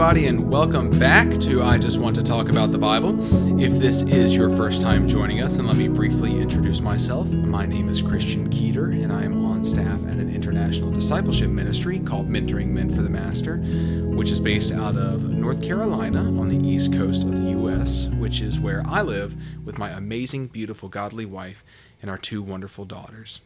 everybody, and welcome back to I Just Want to Talk About the Bible. If this is your first time joining us, and let me briefly introduce myself. My name is Christian Keeter, and I am on staff at an international discipleship ministry called Mentoring Men for the Master, which is based out of North Carolina on the east coast of the U.S., which is where I live with my amazing, beautiful, godly wife and our two wonderful daughters.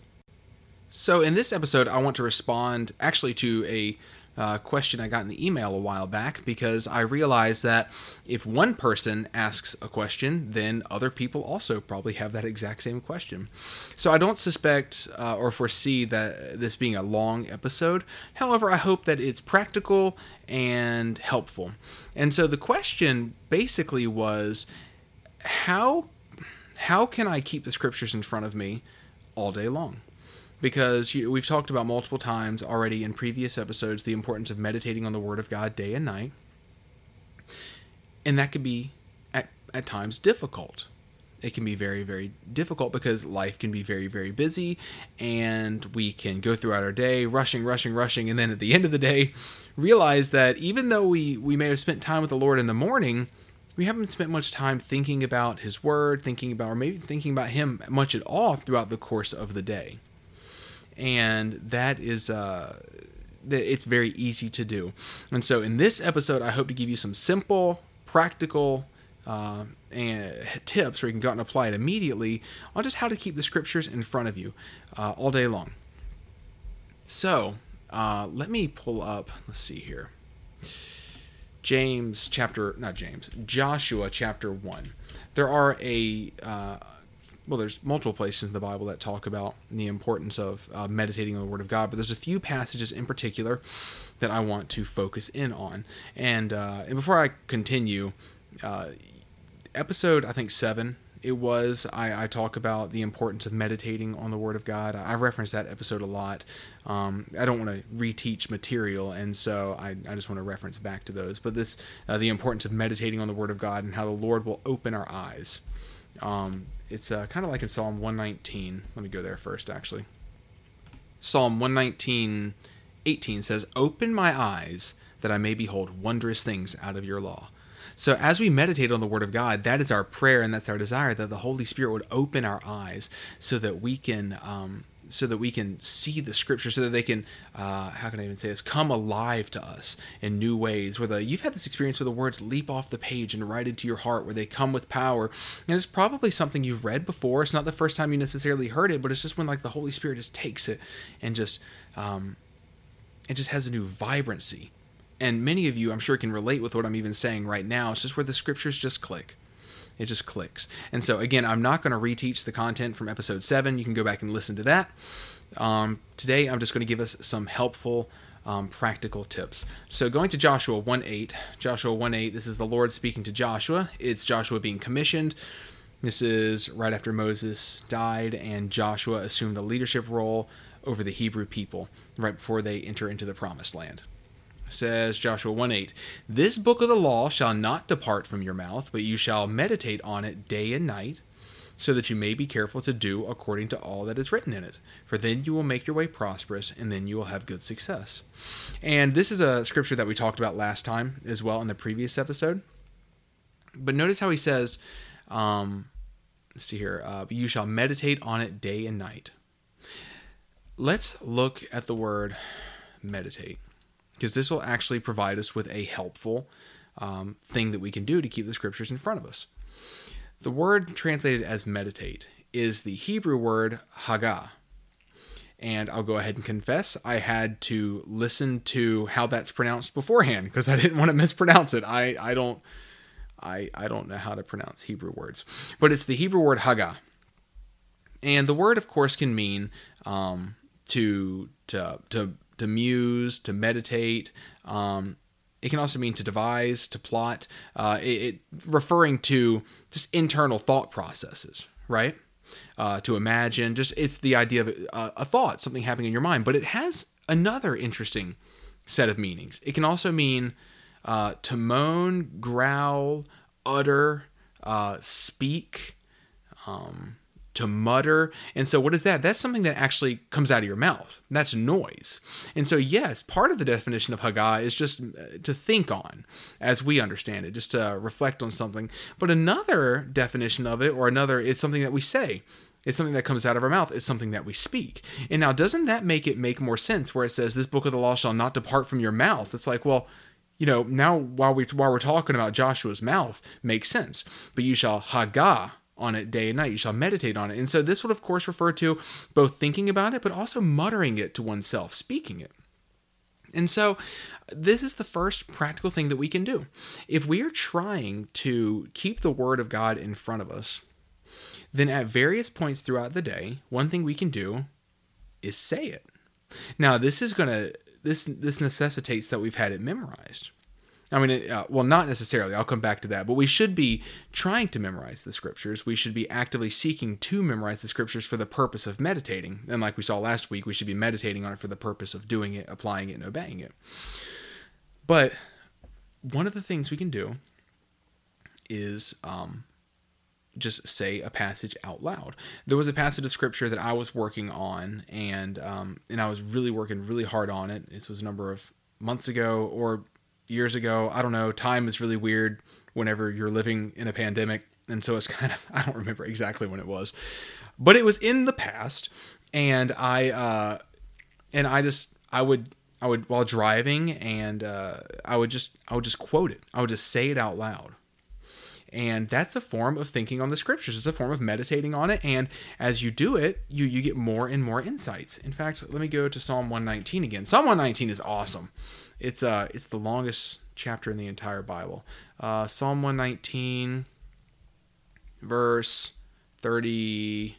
So, in this episode, I want to respond actually to a uh, question I got in the email a while back because I realized that if one person asks a question, then other people also probably have that exact same question. So I don't suspect uh, or foresee that this being a long episode. However, I hope that it's practical and helpful. And so the question basically was how how can I keep the scriptures in front of me all day long? Because you, we've talked about multiple times already in previous episodes the importance of meditating on the Word of God day and night. And that can be at, at times difficult. It can be very, very difficult because life can be very, very busy, and we can go throughout our day rushing, rushing, rushing, and then at the end of the day, realize that even though we, we may have spent time with the Lord in the morning, we haven't spent much time thinking about His Word, thinking about, or maybe thinking about Him much at all throughout the course of the day and that is uh, it's very easy to do. And so in this episode, I hope to give you some simple, practical uh, and tips where you can go out and apply it immediately on just how to keep the scriptures in front of you uh, all day long. So uh, let me pull up. Let's see here. James chapter, not James, Joshua chapter one. There are a uh, well, there's multiple places in the Bible that talk about the importance of uh, meditating on the Word of God, but there's a few passages in particular that I want to focus in on. And uh, and before I continue, uh, episode I think seven it was I, I, talk about the importance of meditating on the Word of God. I, reference that episode a lot. Um, I don't want to reteach material, and so I, I, just want to reference back to those. But this uh, the importance of meditating on the Word of God and how the Lord will open our eyes. Um, it's uh, kind of like in Psalm 119. Let me go there first, actually. Psalm 119, 18 says, Open my eyes that I may behold wondrous things out of your law. So, as we meditate on the Word of God, that is our prayer and that's our desire that the Holy Spirit would open our eyes so that we can um, so that we can see the scripture, so that they can, uh, how can I even say this, come alive to us in new ways. Where the you've had this experience where the words leap off the page and right into your heart, where they come with power, and it's probably something you've read before. It's not the first time you necessarily heard it, but it's just when like the Holy Spirit just takes it and just, um, it just has a new vibrancy. And many of you, I'm sure, can relate with what I'm even saying right now. It's just where the scriptures just click it just clicks. And so, again, I'm not going to reteach the content from episode 7. You can go back and listen to that. Um, today, I'm just going to give us some helpful, um, practical tips. So, going to Joshua 1 8, Joshua 1 8, this is the Lord speaking to Joshua. It's Joshua being commissioned. This is right after Moses died and Joshua assumed the leadership role over the Hebrew people right before they enter into the promised land says Joshua 1 8, This book of the law shall not depart from your mouth, but you shall meditate on it day and night, so that you may be careful to do according to all that is written in it. For then you will make your way prosperous, and then you will have good success. And this is a scripture that we talked about last time as well in the previous episode. But notice how he says, um, let's see here, uh, you shall meditate on it day and night. Let's look at the word meditate because this will actually provide us with a helpful um, thing that we can do to keep the scriptures in front of us. The word translated as meditate is the Hebrew word hagah. And I'll go ahead and confess, I had to listen to how that's pronounced beforehand because I didn't want to mispronounce it. I, I don't I, I don't know how to pronounce Hebrew words, but it's the Hebrew word hagah. And the word, of course, can mean um, to to to to muse, to meditate. Um, it can also mean to devise, to plot, uh, it, it, referring to just internal thought processes, right? Uh, to imagine, just it's the idea of a, a thought, something happening in your mind. But it has another interesting set of meanings. It can also mean uh, to moan, growl, utter, uh, speak. Um, to mutter. And so, what is that? That's something that actually comes out of your mouth. That's noise. And so, yes, part of the definition of Hagah is just uh, to think on, as we understand it, just to reflect on something. But another definition of it, or another, is something that we say. It's something that comes out of our mouth. It's something that we speak. And now, doesn't that make it make more sense where it says, This book of the law shall not depart from your mouth? It's like, well, you know, now while we while we're talking about Joshua's mouth, makes sense. But you shall Hagah on it day and night. You shall meditate on it. And so this would, of course, refer to both thinking about it, but also muttering it to oneself, speaking it. And so, this is the first practical thing that we can do. If we are trying to keep the Word of God in front of us, then at various points throughout the day, one thing we can do is say it. Now, this is going to this this necessitates that we've had it memorized. I mean, uh, well, not necessarily. I'll come back to that. But we should be trying to memorize the scriptures. We should be actively seeking to memorize the scriptures for the purpose of meditating. And like we saw last week, we should be meditating on it for the purpose of doing it, applying it, and obeying it. But one of the things we can do is um, just say a passage out loud. There was a passage of scripture that I was working on, and um, and I was really working really hard on it. This was a number of months ago, or years ago. I don't know. Time is really weird whenever you're living in a pandemic. And so it's kind of, I don't remember exactly when it was, but it was in the past. And I, uh, and I just, I would, I would, while driving and, uh, I would just, I would just quote it. I would just say it out loud. And that's a form of thinking on the scriptures. It's a form of meditating on it. And as you do it, you, you get more and more insights. In fact, let me go to Psalm 119 again. Psalm 119 is awesome. It's uh it's the longest chapter in the entire Bible. Uh, Psalm 119, verse 30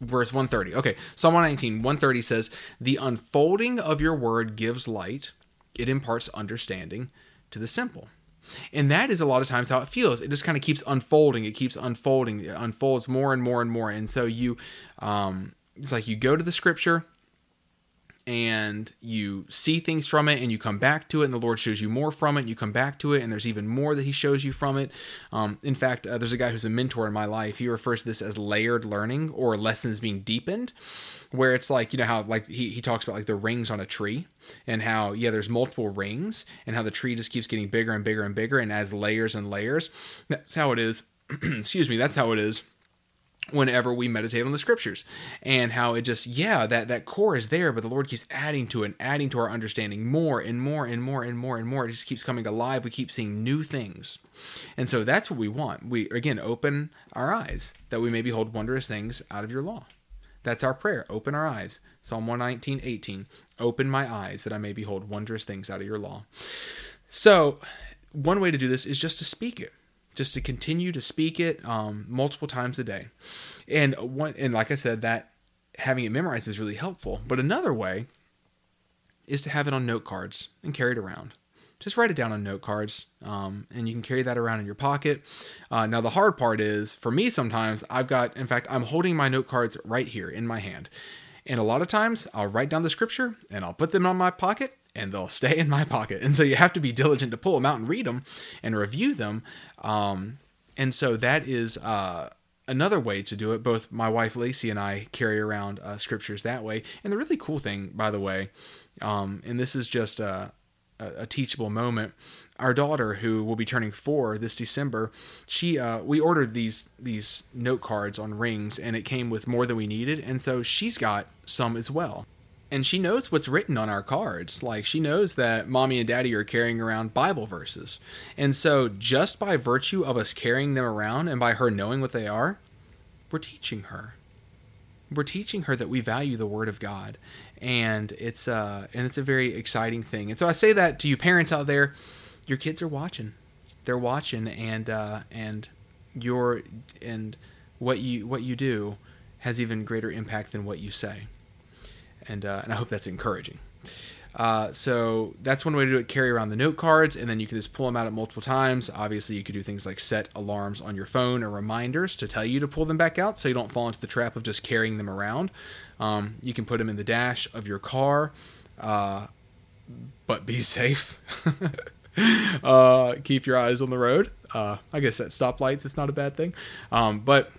verse 130. Okay, Psalm 119, 130 says, The unfolding of your word gives light, it imparts understanding to the simple. And that is a lot of times how it feels. It just kind of keeps unfolding. It keeps unfolding. It unfolds more and more and more. And so you, um, it's like you go to the scripture, and you see things from it and you come back to it and the lord shows you more from it you come back to it and there's even more that he shows you from it. Um, in fact uh, there's a guy who's a mentor in my life. He refers to this as layered learning or lessons being deepened where it's like you know how like he, he talks about like the rings on a tree and how yeah there's multiple rings and how the tree just keeps getting bigger and bigger and bigger and adds layers and layers. That's how it is. Excuse me. That's how it is whenever we meditate on the scriptures and how it just yeah that that core is there but the lord keeps adding to it and adding to our understanding more and more and more and more and more. It just keeps coming alive. We keep seeing new things. And so that's what we want. We again open our eyes that we may behold wondrous things out of your law. That's our prayer. Open our eyes. Psalm 119 18 open my eyes that i may behold wondrous things out of your law. So one way to do this is just to speak it just to continue to speak it um, multiple times a day. And one, and like I said, that having it memorized is really helpful. But another way is to have it on note cards and carry it around. Just write it down on note cards, um, and you can carry that around in your pocket. Uh, now, the hard part is for me, sometimes I've got, in fact, I'm holding my note cards right here in my hand. And a lot of times I'll write down the scripture and I'll put them on my pocket and they'll stay in my pocket. And so you have to be diligent to pull them out and read them and review them. Um, and so that is uh, another way to do it. Both my wife Lacey and I carry around uh, scriptures that way. And the really cool thing, by the way, um, and this is just a, a, teachable moment. Our daughter, who will be turning four this December, she uh, we ordered these these note cards on rings, and it came with more than we needed, and so she's got some as well and she knows what's written on our cards. Like she knows that mommy and daddy are carrying around Bible verses. And so just by virtue of us carrying them around and by her knowing what they are, we're teaching her. We're teaching her that we value the word of God. And it's uh and it's a very exciting thing. And so I say that to you parents out there, your kids are watching. They're watching and uh and your and what you what you do has even greater impact than what you say and uh, and I hope that's encouraging. Uh, so that's one way to do it. Carry around the note cards, and then you can just pull them out at multiple times. Obviously, you could do things like set alarms on your phone or reminders to tell you to pull them back out, so you don't fall into the trap of just carrying them around. Um, you can put them in the dash of your car, uh, but be safe. uh, keep your eyes on the road. Uh, I guess at stoplights, it's not a bad thing. Um, but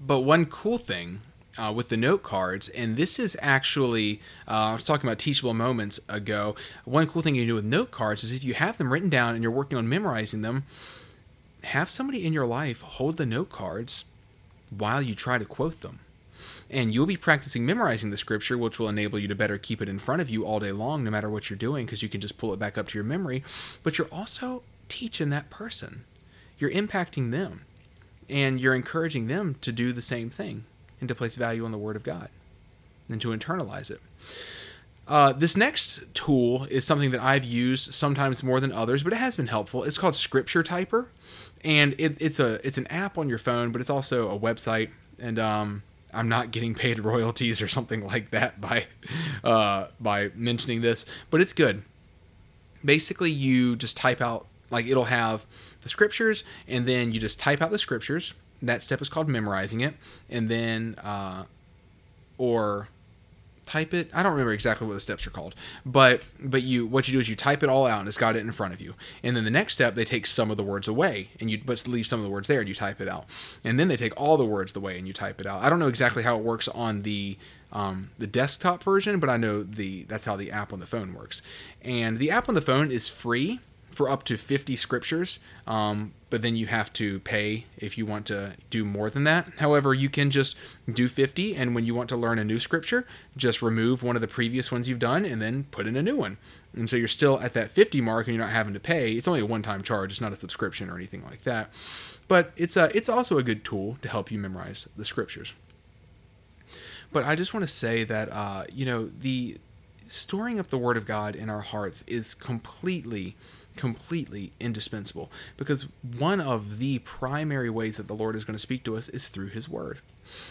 But one cool thing uh, with the note cards, and this is actually, uh, I was talking about teachable moments ago. One cool thing you can do with note cards is if you have them written down and you're working on memorizing them, have somebody in your life hold the note cards while you try to quote them. And you'll be practicing memorizing the scripture, which will enable you to better keep it in front of you all day long, no matter what you're doing, because you can just pull it back up to your memory. But you're also teaching that person, you're impacting them, and you're encouraging them to do the same thing and to place value on the Word of God and to internalize it. Uh, this next tool is something that I've used sometimes more than others, but it has been helpful. It's called Scripture Typer, and it, it's a it's an app on your phone, but it's also a website. And um, I'm not getting paid royalties or something like that by uh, by mentioning this, but it's good. Basically, you just type out like it'll have the scriptures, and then you just type out the scriptures. That step is called memorizing it, and then uh, or type it. I don't remember exactly what the steps are called, but but you what you do is you type it all out and it's got it in front of you. And then the next step they take some of the words away and you but leave some of the words there and you type it out. And then they take all the words away and you type it out. I don't know exactly how it works on the um, the desktop version, but I know the that's how the app on the phone works. And the app on the phone is free for up to 50 scriptures, um, but then you have to pay if you want to do more than that. However, you can just do 50, and when you want to learn a new scripture, just remove one of the previous ones you've done and then put in a new one. And so you're still at that 50 mark and you're not having to pay. It's only a one time charge, it's not a subscription or anything like that. But it's, a, it's also a good tool to help you memorize the scriptures. But I just want to say that, uh, you know, the storing up the Word of God in our hearts is completely completely indispensable because one of the primary ways that the Lord is going to speak to us is through His Word.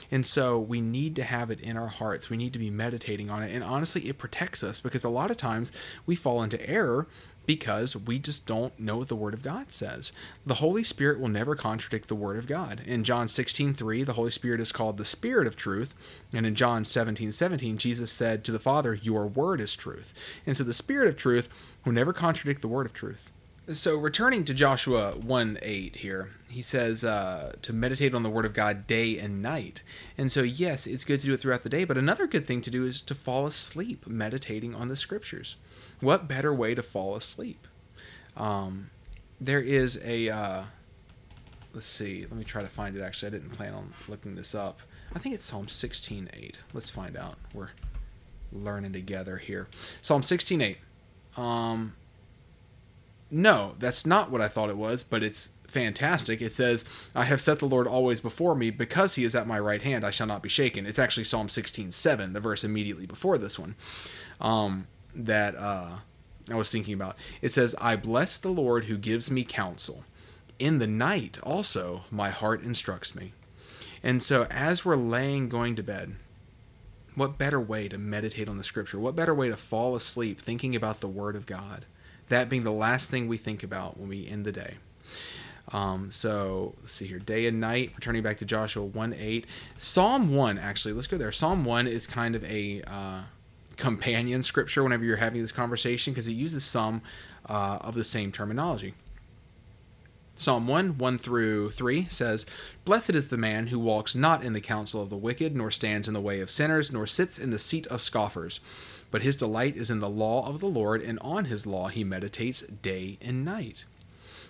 And so we need to have it in our hearts. We need to be meditating on it. And honestly, it protects us because a lot of times we fall into error because we just don't know what the Word of God says. The Holy Spirit will never contradict the Word of God. In John 16 3, the Holy Spirit is called the Spirit of truth. And in John 17 17, Jesus said to the Father, Your Word is truth. And so the Spirit of truth will never contradict the Word of truth. So returning to Joshua 1 8 here, he says uh, to meditate on the Word of God day and night. And so, yes, it's good to do it throughout the day, but another good thing to do is to fall asleep meditating on the Scriptures. What better way to fall asleep? Um, there is a. Uh, let's see. Let me try to find it. Actually, I didn't plan on looking this up. I think it's Psalm 16:8. Let's find out. We're learning together here. Psalm 16:8. Um, no, that's not what I thought it was, but it's fantastic. It says, I have set the Lord always before me, because he is at my right hand, I shall not be shaken. It's actually Psalm 16 7, the verse immediately before this one, um, that uh, I was thinking about. It says, I bless the Lord who gives me counsel. In the night also, my heart instructs me. And so, as we're laying going to bed, what better way to meditate on the scripture? What better way to fall asleep thinking about the Word of God? That being the last thing we think about when we end the day. Um, so let's see here, day and night. Returning back to Joshua one eight, Psalm one. Actually, let's go there. Psalm one is kind of a uh, companion scripture whenever you're having this conversation because it uses some uh, of the same terminology. Psalm 1, 1 through 3 says, Blessed is the man who walks not in the counsel of the wicked, nor stands in the way of sinners, nor sits in the seat of scoffers. But his delight is in the law of the Lord, and on his law he meditates day and night.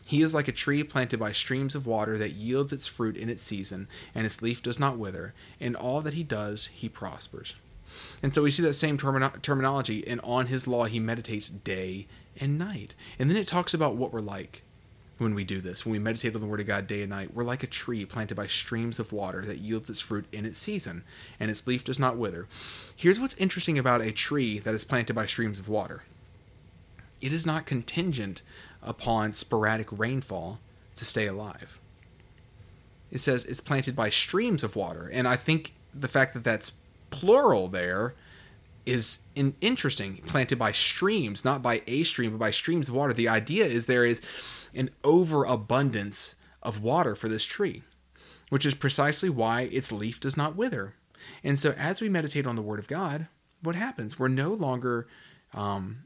He is like a tree planted by streams of water that yields its fruit in its season, and its leaf does not wither. In all that he does, he prospers. And so we see that same termino- terminology, and on his law he meditates day and night. And then it talks about what we're like when we do this. When we meditate on the Word of God day and night, we're like a tree planted by streams of water that yields its fruit in its season, and its leaf does not wither. Here's what's interesting about a tree that is planted by streams of water it is not contingent upon sporadic rainfall to stay alive. It says it's planted by streams of water, and I think the fact that that's plural there is in, interesting. Planted by streams, not by a stream, but by streams of water. The idea is there is an overabundance of water for this tree, which is precisely why its leaf does not wither. And so, as we meditate on the Word of God, what happens? We're no longer um,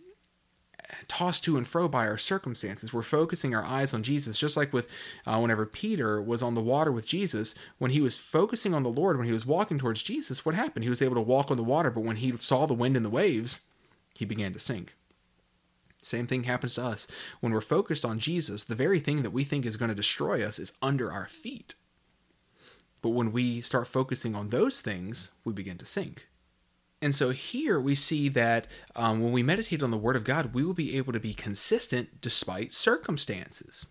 tossed to and fro by our circumstances. We're focusing our eyes on Jesus, just like with uh, whenever Peter was on the water with Jesus. When he was focusing on the Lord, when he was walking towards Jesus, what happened? He was able to walk on the water, but when he saw the wind and the waves, he began to sink. Same thing happens to us. When we're focused on Jesus, the very thing that we think is going to destroy us is under our feet. But when we start focusing on those things, we begin to sink. And so here we see that um, when we meditate on the Word of God, we will be able to be consistent despite circumstances.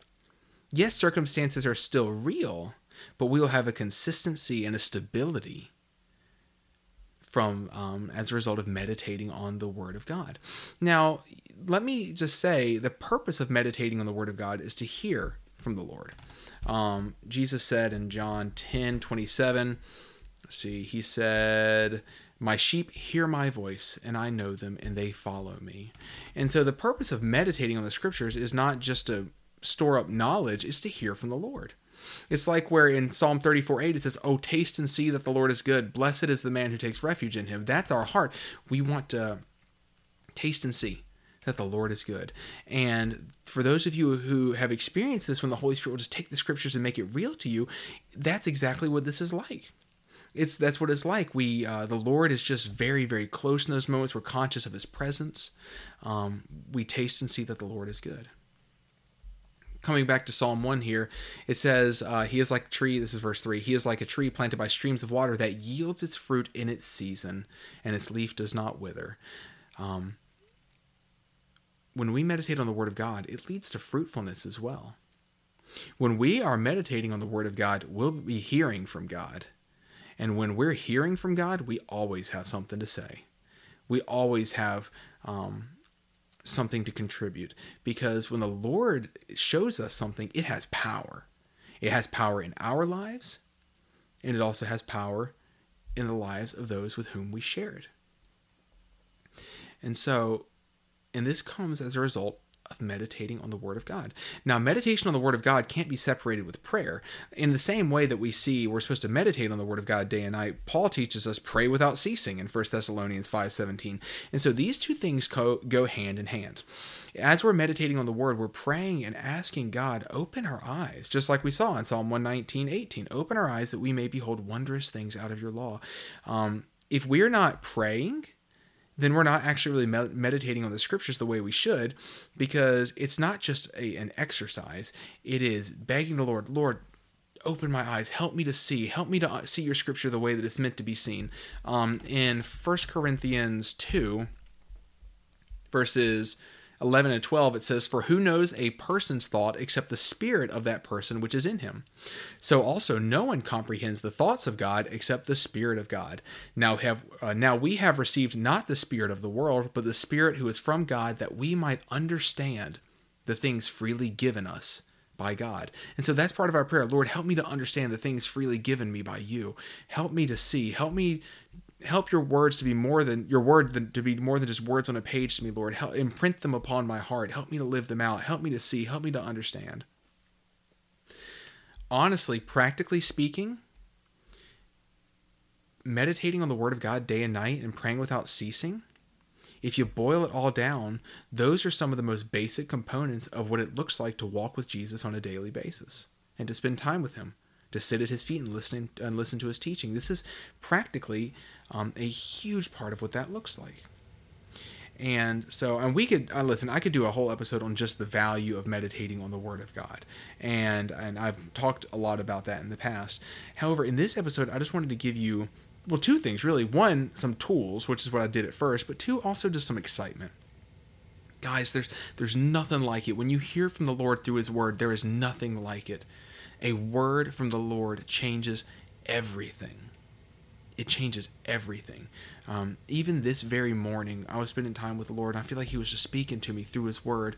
Yes, circumstances are still real, but we will have a consistency and a stability from um, as a result of meditating on the Word of God. Now, let me just say the purpose of meditating on the Word of God is to hear from the Lord. Um, Jesus said in John 10 27, see, he said, My sheep hear my voice, and I know them, and they follow me. And so the purpose of meditating on the scriptures is not just to store up knowledge, it's to hear from the Lord. It's like where in Psalm 34 8 it says, Oh, taste and see that the Lord is good. Blessed is the man who takes refuge in him. That's our heart. We want to taste and see that the Lord is good. And for those of you who have experienced this when the Holy Spirit will just take the scriptures and make it real to you, that's exactly what this is like. It's that's what it's like. We uh, the Lord is just very very close in those moments. We're conscious of His presence. Um, we taste and see that the Lord is good. Coming back to Psalm 1 here, it says, uh, He is like a tree, this is verse 3, He is like a tree planted by streams of water that yields its fruit in its season, and its leaf does not wither. Um, when we meditate on the Word of God, it leads to fruitfulness as well. When we are meditating on the Word of God, we'll be hearing from God. And when we're hearing from God, we always have something to say. We always have um, something to contribute because when the Lord shows us something, it has power. It has power in our lives, and it also has power in the lives of those with whom we share it. And so, and this comes as a result of meditating on the Word of God. Now, meditation on the Word of God can't be separated with prayer. In the same way that we see we're supposed to meditate on the Word of God day and night, Paul teaches us pray without ceasing in 1 Thessalonians 5:17. And so these two things co- go hand in hand. As we're meditating on the Word, we're praying and asking God, open our eyes, just like we saw in Psalm 119, 18. Open our eyes that we may behold wondrous things out of your law. Um, if we're not praying, then we're not actually really meditating on the scriptures the way we should because it's not just a, an exercise. It is begging the lord lord open my eyes. Help me to see. Help me to uh, see your scripture the way that it's meant to be seen. Um, in 1 corinthians 2 verses 11 and 12, it says, For who knows a person's thought except the spirit of that person which is in him? So also no one comprehends the thoughts of God except the spirit of God. Now have uh, now we have received not the spirit of the world, but the spirit who is from God, that we might understand the things freely given us by God. And so that's part of our prayer. Lord, help me to understand the things freely given me by you. Help me to see. Help me help your words to be more than your word than, to be more than just words on a page to me lord. Help imprint them upon my heart. Help me to live them out. Help me to see. Help me to understand. Honestly practically speaking meditating on the word of god day and night and praying without ceasing if you boil it all down those are some of the most basic components of what it looks like to walk with jesus on a daily basis and to spend time with him to sit at his feet and listen and listen to his teaching. This is practically um, a huge part of what that looks like. And so, and we could uh, listen. I could do a whole episode on just the value of meditating on the Word of God, and and I've talked a lot about that in the past. However, in this episode, I just wanted to give you well two things really. One, some tools, which is what I did at first, but two, also just some excitement guys there's there's nothing like it when you hear from the lord through his word there is nothing like it a word from the Lord changes everything. It changes everything. Um, even this very morning, I was spending time with the Lord, and I feel like He was just speaking to me through His Word.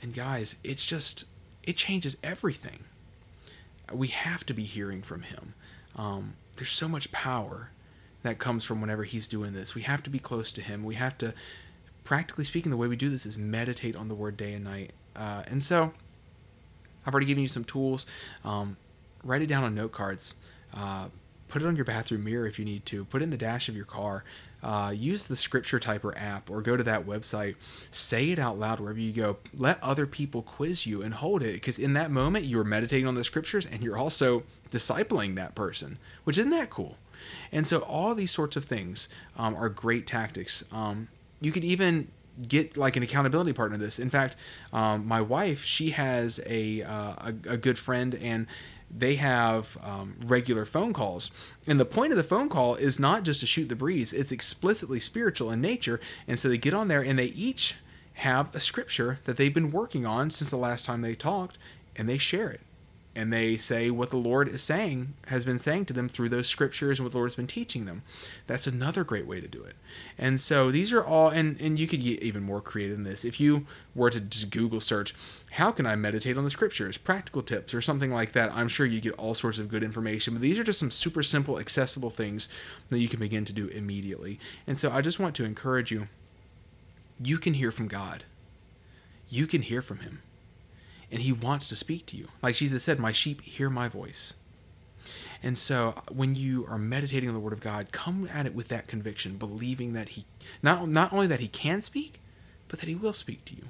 And guys, it's just, it changes everything. We have to be hearing from Him. Um, there's so much power that comes from whenever He's doing this. We have to be close to Him. We have to, practically speaking, the way we do this is meditate on the Word day and night. Uh, and so, I've already given you some tools. Um, write it down on note cards. Uh, put it on your bathroom mirror if you need to. Put it in the dash of your car. uh, use the Scripture Typer app or go to that website. Say it out loud wherever you go. Let other people quiz you and hold it because in that moment you're meditating on the Scriptures and you're also discipling that person, which isn't that cool. And so all these sorts of things um, are great tactics. Um, you could even get like an accountability partner this. In fact, um, my wife, she has a, uh, a, a good friend and they have um, regular phone calls. And the point of the phone call is not just to shoot the breeze, it's explicitly spiritual in nature. And so they get on there and they each have a scripture that they've been working on since the last time they talked and they share it and they say what the Lord is saying, has been saying to them through those scriptures and what the Lord has been teaching them. That's another great way to do it. And so these are all, and, and you could get even more creative than this. If you were to just Google search, how can I meditate on the scriptures, practical tips, or something like that, I'm sure you get all sorts of good information. But these are just some super simple, accessible things that you can begin to do immediately. And so I just want to encourage you you can hear from God, you can hear from Him and he wants to speak to you. Like Jesus said, My sheep hear my voice. And so when you are meditating on the word of God, come at it with that conviction, believing that he not not only that he can speak, but that he will speak to you.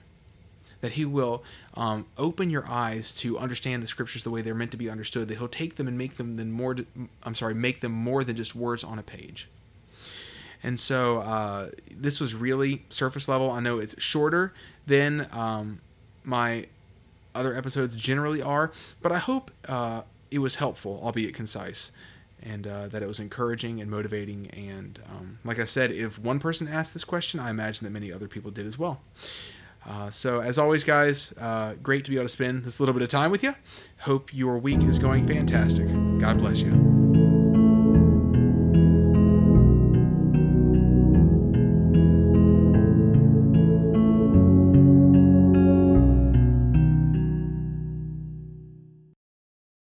That he will um, open your eyes to understand the scriptures the way they're meant to be understood. That he'll take them and make them then more. I'm sorry, make them more than just words on a page. And so uh, this was really surface level. I know it's shorter than um, my other episodes generally are, but I hope uh, it was helpful, albeit concise, and uh, that it was encouraging and motivating. And um, like I said, if one person asked this question, I imagine that many other people did as well. Uh, so, as always, guys, uh, great to be able to spend this little bit of time with you. Hope your week is going fantastic. God bless you.